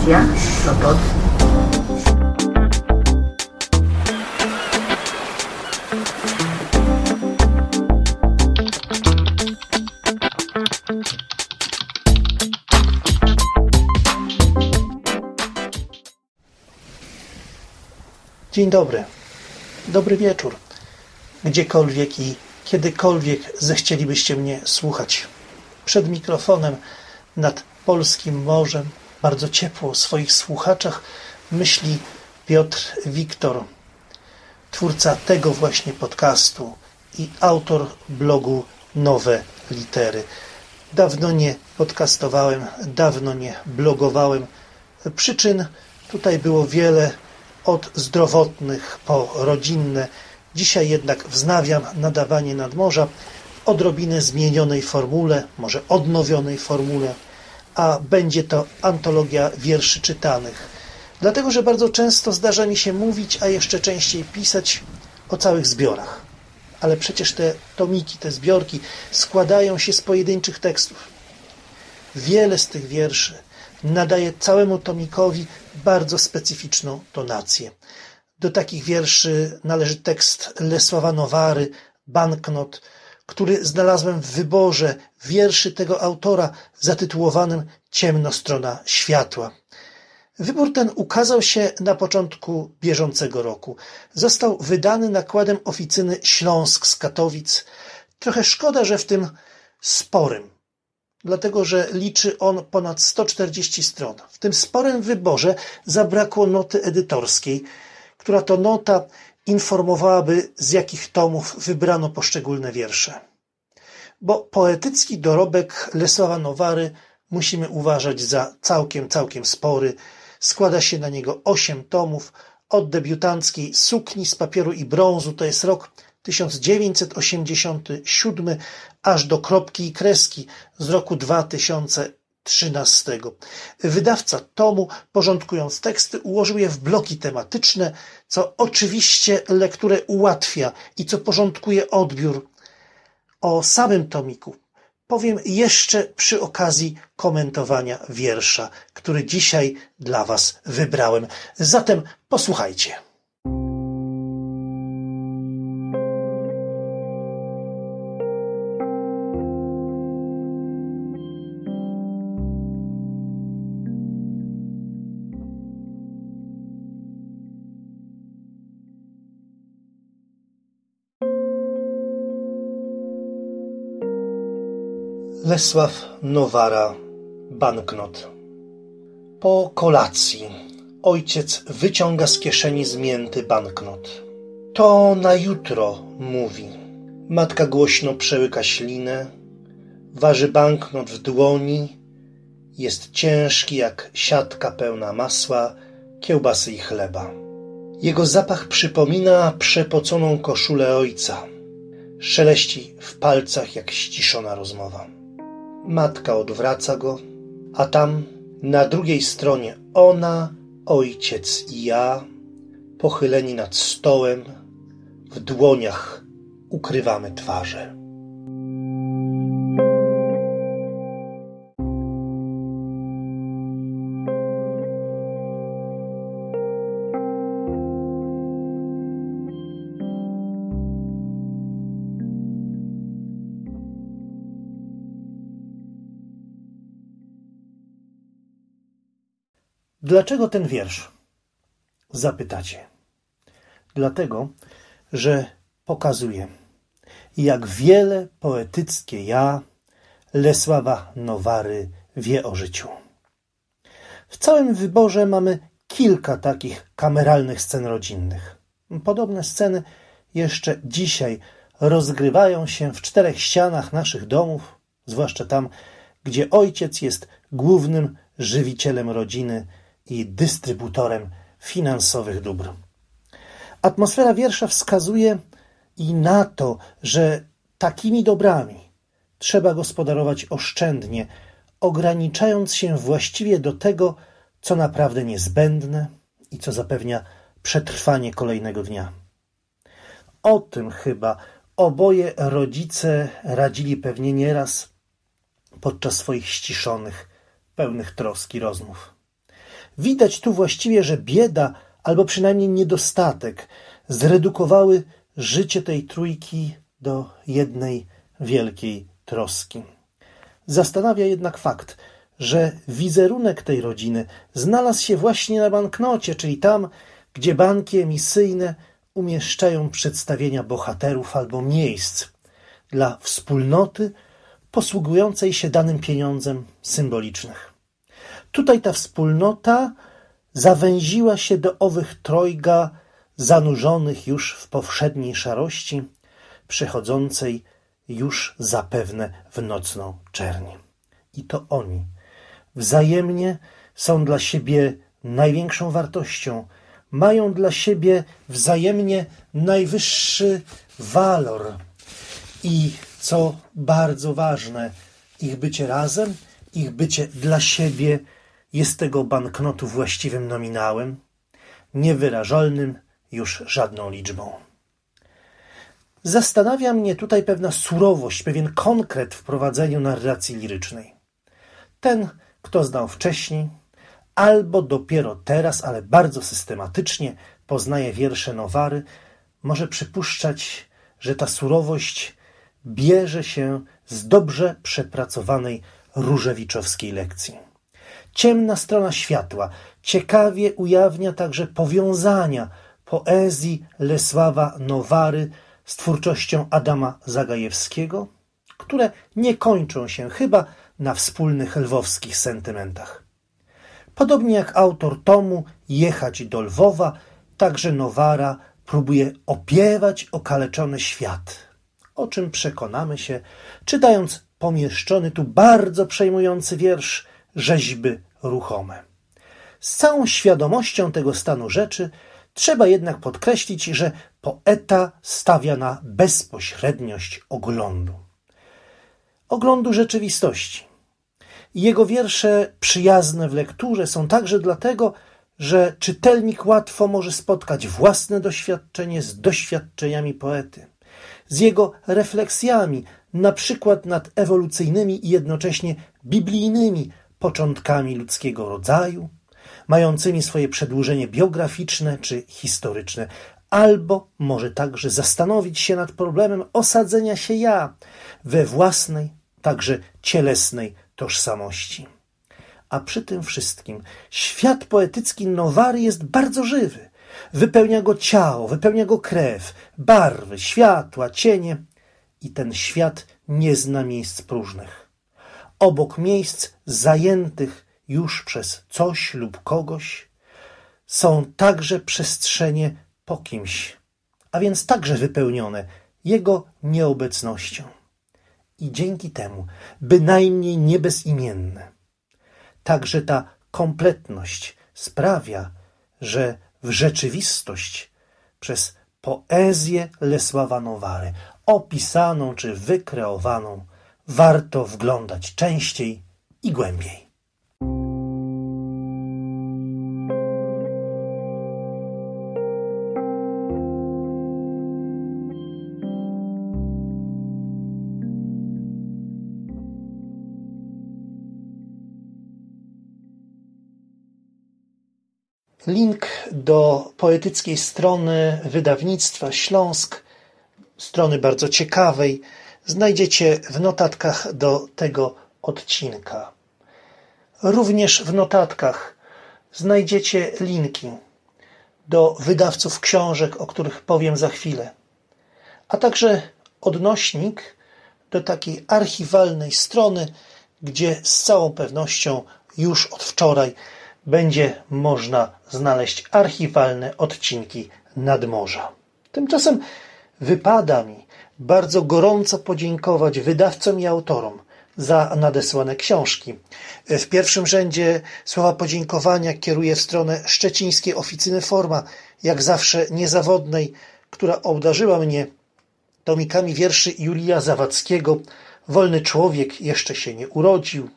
Sopot. Dzień dobry, dobry wieczór, gdziekolwiek i kiedykolwiek zechcielibyście mnie słuchać. Przed mikrofonem nad polskim morzem, bardzo ciepło o swoich słuchaczach, myśli Piotr Wiktor, twórca tego właśnie podcastu i autor blogu Nowe Litery. Dawno nie podcastowałem, dawno nie blogowałem. Przyczyn tutaj było wiele, od zdrowotnych po rodzinne. Dzisiaj jednak wznawiam nadawanie nadmorza odrobinę zmienionej formule, może odnowionej formule, a będzie to antologia wierszy czytanych. Dlatego, że bardzo często zdarza mi się mówić, a jeszcze częściej pisać o całych zbiorach. Ale przecież te tomiki, te zbiorki składają się z pojedynczych tekstów. Wiele z tych wierszy nadaje całemu tomikowi bardzo specyficzną tonację. Do takich wierszy należy tekst Lesława Nowary, Banknot, który znalazłem w wyborze wierszy tego autora zatytułowanym Ciemno strona światła. Wybór ten ukazał się na początku bieżącego roku. Został wydany nakładem oficyny Śląsk z Katowic. Trochę szkoda, że w tym sporym, dlatego że liczy on ponad 140 stron. W tym sporym wyborze zabrakło noty edytorskiej, która to nota informowałaby, z jakich tomów wybrano poszczególne wiersze. Bo poetycki dorobek Lesława Nowary musimy uważać za całkiem, całkiem spory. Składa się na niego osiem tomów, od debiutanckiej Sukni z papieru i brązu, to jest rok 1987, aż do Kropki i kreski z roku 2013. Wydawca tomu, porządkując teksty, ułożył je w bloki tematyczne, co oczywiście lekturę ułatwia i co porządkuje odbiór. O samym tomiku powiem jeszcze przy okazji komentowania wiersza, który dzisiaj dla Was wybrałem. Zatem posłuchajcie. Lesław Nowara Banknot Po kolacji ojciec wyciąga z kieszeni zmięty banknot. To na jutro, mówi. Matka głośno przełyka ślinę. Waży banknot w dłoni. Jest ciężki jak siatka pełna masła, kiełbasy i chleba. Jego zapach przypomina przepoconą koszulę ojca. Szeleści w palcach jak ściszona rozmowa. Matka odwraca go, a tam na drugiej stronie ona, ojciec i ja, pochyleni nad stołem, w dłoniach ukrywamy twarze. Dlaczego ten wiersz? Zapytacie. Dlatego, że pokazuje, jak wiele poetyckie ja Lesława Nowary wie o życiu. W całym wyborze mamy kilka takich kameralnych scen rodzinnych. Podobne sceny jeszcze dzisiaj rozgrywają się w czterech ścianach naszych domów, zwłaszcza tam, gdzie ojciec jest głównym żywicielem rodziny i dystrybutorem finansowych dóbr. Atmosfera wiersza wskazuje i na to, że takimi dobrami trzeba gospodarować oszczędnie, ograniczając się właściwie do tego, co naprawdę niezbędne i co zapewnia przetrwanie kolejnego dnia. O tym chyba oboje rodzice radzili pewnie nieraz podczas swoich ściszonych, pełnych troski rozmów. Widać tu właściwie, że bieda, albo przynajmniej niedostatek, zredukowały życie tej trójki do jednej wielkiej troski. Zastanawia jednak fakt, że wizerunek tej rodziny znalazł się właśnie na banknocie, czyli tam, gdzie banki emisyjne umieszczają przedstawienia bohaterów albo miejsc dla wspólnoty posługującej się danym pieniądzem symbolicznych. Tutaj ta wspólnota zawęziła się do owych trojga zanurzonych już w powszedniej szarości, przechodzącej już zapewne w nocną czerń. I to oni wzajemnie są dla siebie największą wartością, mają dla siebie wzajemnie najwyższy walor. I co bardzo ważne, ich bycie razem, ich bycie dla siebie jest tego banknotu właściwym nominałem, niewyrażalnym już żadną liczbą. Zastanawia mnie tutaj pewna surowość, pewien konkret w prowadzeniu narracji lirycznej. Ten, kto znał wcześniej, albo dopiero teraz, ale bardzo systematycznie poznaje wiersze Nowary, może przypuszczać, że ta surowość bierze się z dobrze przepracowanej różewiczowskiej lekcji. Ciemna strona światła ciekawie ujawnia także powiązania poezji Lesława Nowary z twórczością Adama Zagajewskiego, które nie kończą się chyba na wspólnych lwowskich sentymentach. Podobnie jak autor tomu Jechać do Lwowa, także Nowara próbuje opiewać okaleczony świat, o czym przekonamy się, czytając pomieszczony tu bardzo przejmujący wiersz Rzeźby ruchome. Z całą świadomością tego stanu rzeczy trzeba jednak podkreślić, że poeta stawia na bezpośredniość oglądu. Oglądu rzeczywistości, jego wiersze przyjazne w lekturze są także dlatego, że czytelnik łatwo może spotkać własne doświadczenie z doświadczeniami poety, z jego refleksjami, na przykład nad ewolucyjnymi i jednocześnie biblijnymi początkami ludzkiego rodzaju, mającymi swoje przedłużenie biograficzne czy historyczne, albo może także zastanowić się nad problemem osadzenia się ja we własnej, także cielesnej tożsamości. A przy tym wszystkim świat poetycki Nowary jest bardzo żywy. Wypełnia go ciało, wypełnia go krew, barwy, światła, cienie i ten świat nie zna miejsc próżnych. Obok miejsc zajętych już przez coś lub kogoś są także przestrzenie po kimś, a więc także wypełnione jego nieobecnością i dzięki temu bynajmniej nie bezimienne. Także ta kompletność sprawia, że w rzeczywistość przez poezję Lesława Nowary, opisaną czy wykreowaną, warto wglądać częściej i głębiej. Link do poetyckiej strony wydawnictwa Śląsk, strony bardzo ciekawej, znajdziecie w notatkach do tego odcinka. Również w notatkach znajdziecie linki do wydawców książek, o których powiem za chwilę, a także odnośnik do takiej archiwalnej strony, gdzie z całą pewnością już od wczoraj będzie można znaleźć archiwalne odcinki nadmorza. Tymczasem wypada mi bardzo gorąco podziękować wydawcom i autorom za nadesłane książki. W pierwszym rzędzie słowa podziękowania kieruję w stronę szczecińskiej oficyny Forma, jak zawsze niezawodnej, która obdarzyła mnie tomikami wierszy Julia Zawadzkiego Wolny człowiek jeszcze się nie urodził,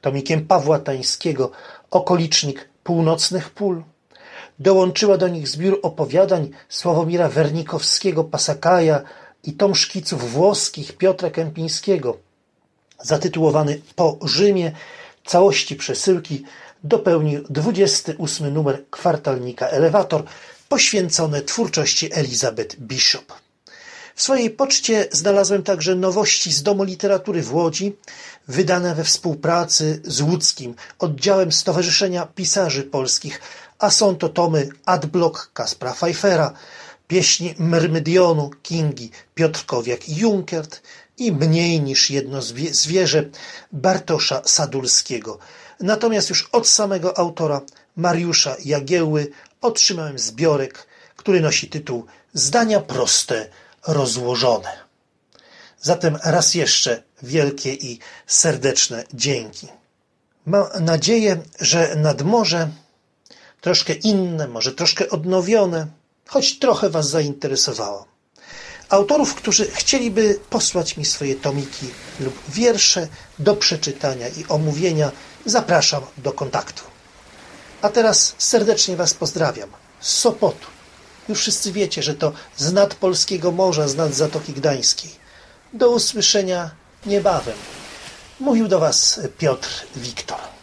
tomikiem Pawła Tańskiego Okolicznik północnych pól. Dołączyła do nich zbiór opowiadań Sławomira Wernikowskiego Pasakaja i tom szkiców włoskich Piotra Kępińskiego, zatytułowany Po Rzymie, całości przesyłki dopełnił 28 numer kwartalnika Elewator poświęcony twórczości Elizabeth Bishop. W swojej poczcie znalazłem także nowości z Domu Literatury w Łodzi, wydane we współpracy z łódzkim oddziałem Stowarzyszenia Pisarzy Polskich, a są to tomy Adblock Kaspra Pfeiffera, pieśni Myrmydionu Kingi Piotrkowiak i Junkert i mniej niż jedno zwierzę Bartosza Sadulskiego. Natomiast już od samego autora Mariusza Jagiełły otrzymałem zbiorek, który nosi tytuł Zdania proste, rozłożone. Zatem raz jeszcze wielkie i serdeczne dzięki. Mam nadzieję, że nad morze troszkę inne, może troszkę odnowione, choć trochę Was zainteresowało. Autorów, którzy chcieliby posłać mi swoje tomiki lub wiersze do przeczytania i omówienia, zapraszam do kontaktu. A teraz serdecznie Was pozdrawiam z Sopotu. Już wszyscy wiecie, że to z nad polskiego morza, z nad Zatoki Gdańskiej. Do usłyszenia niebawem. Mówił do Was Piotr Wiktor.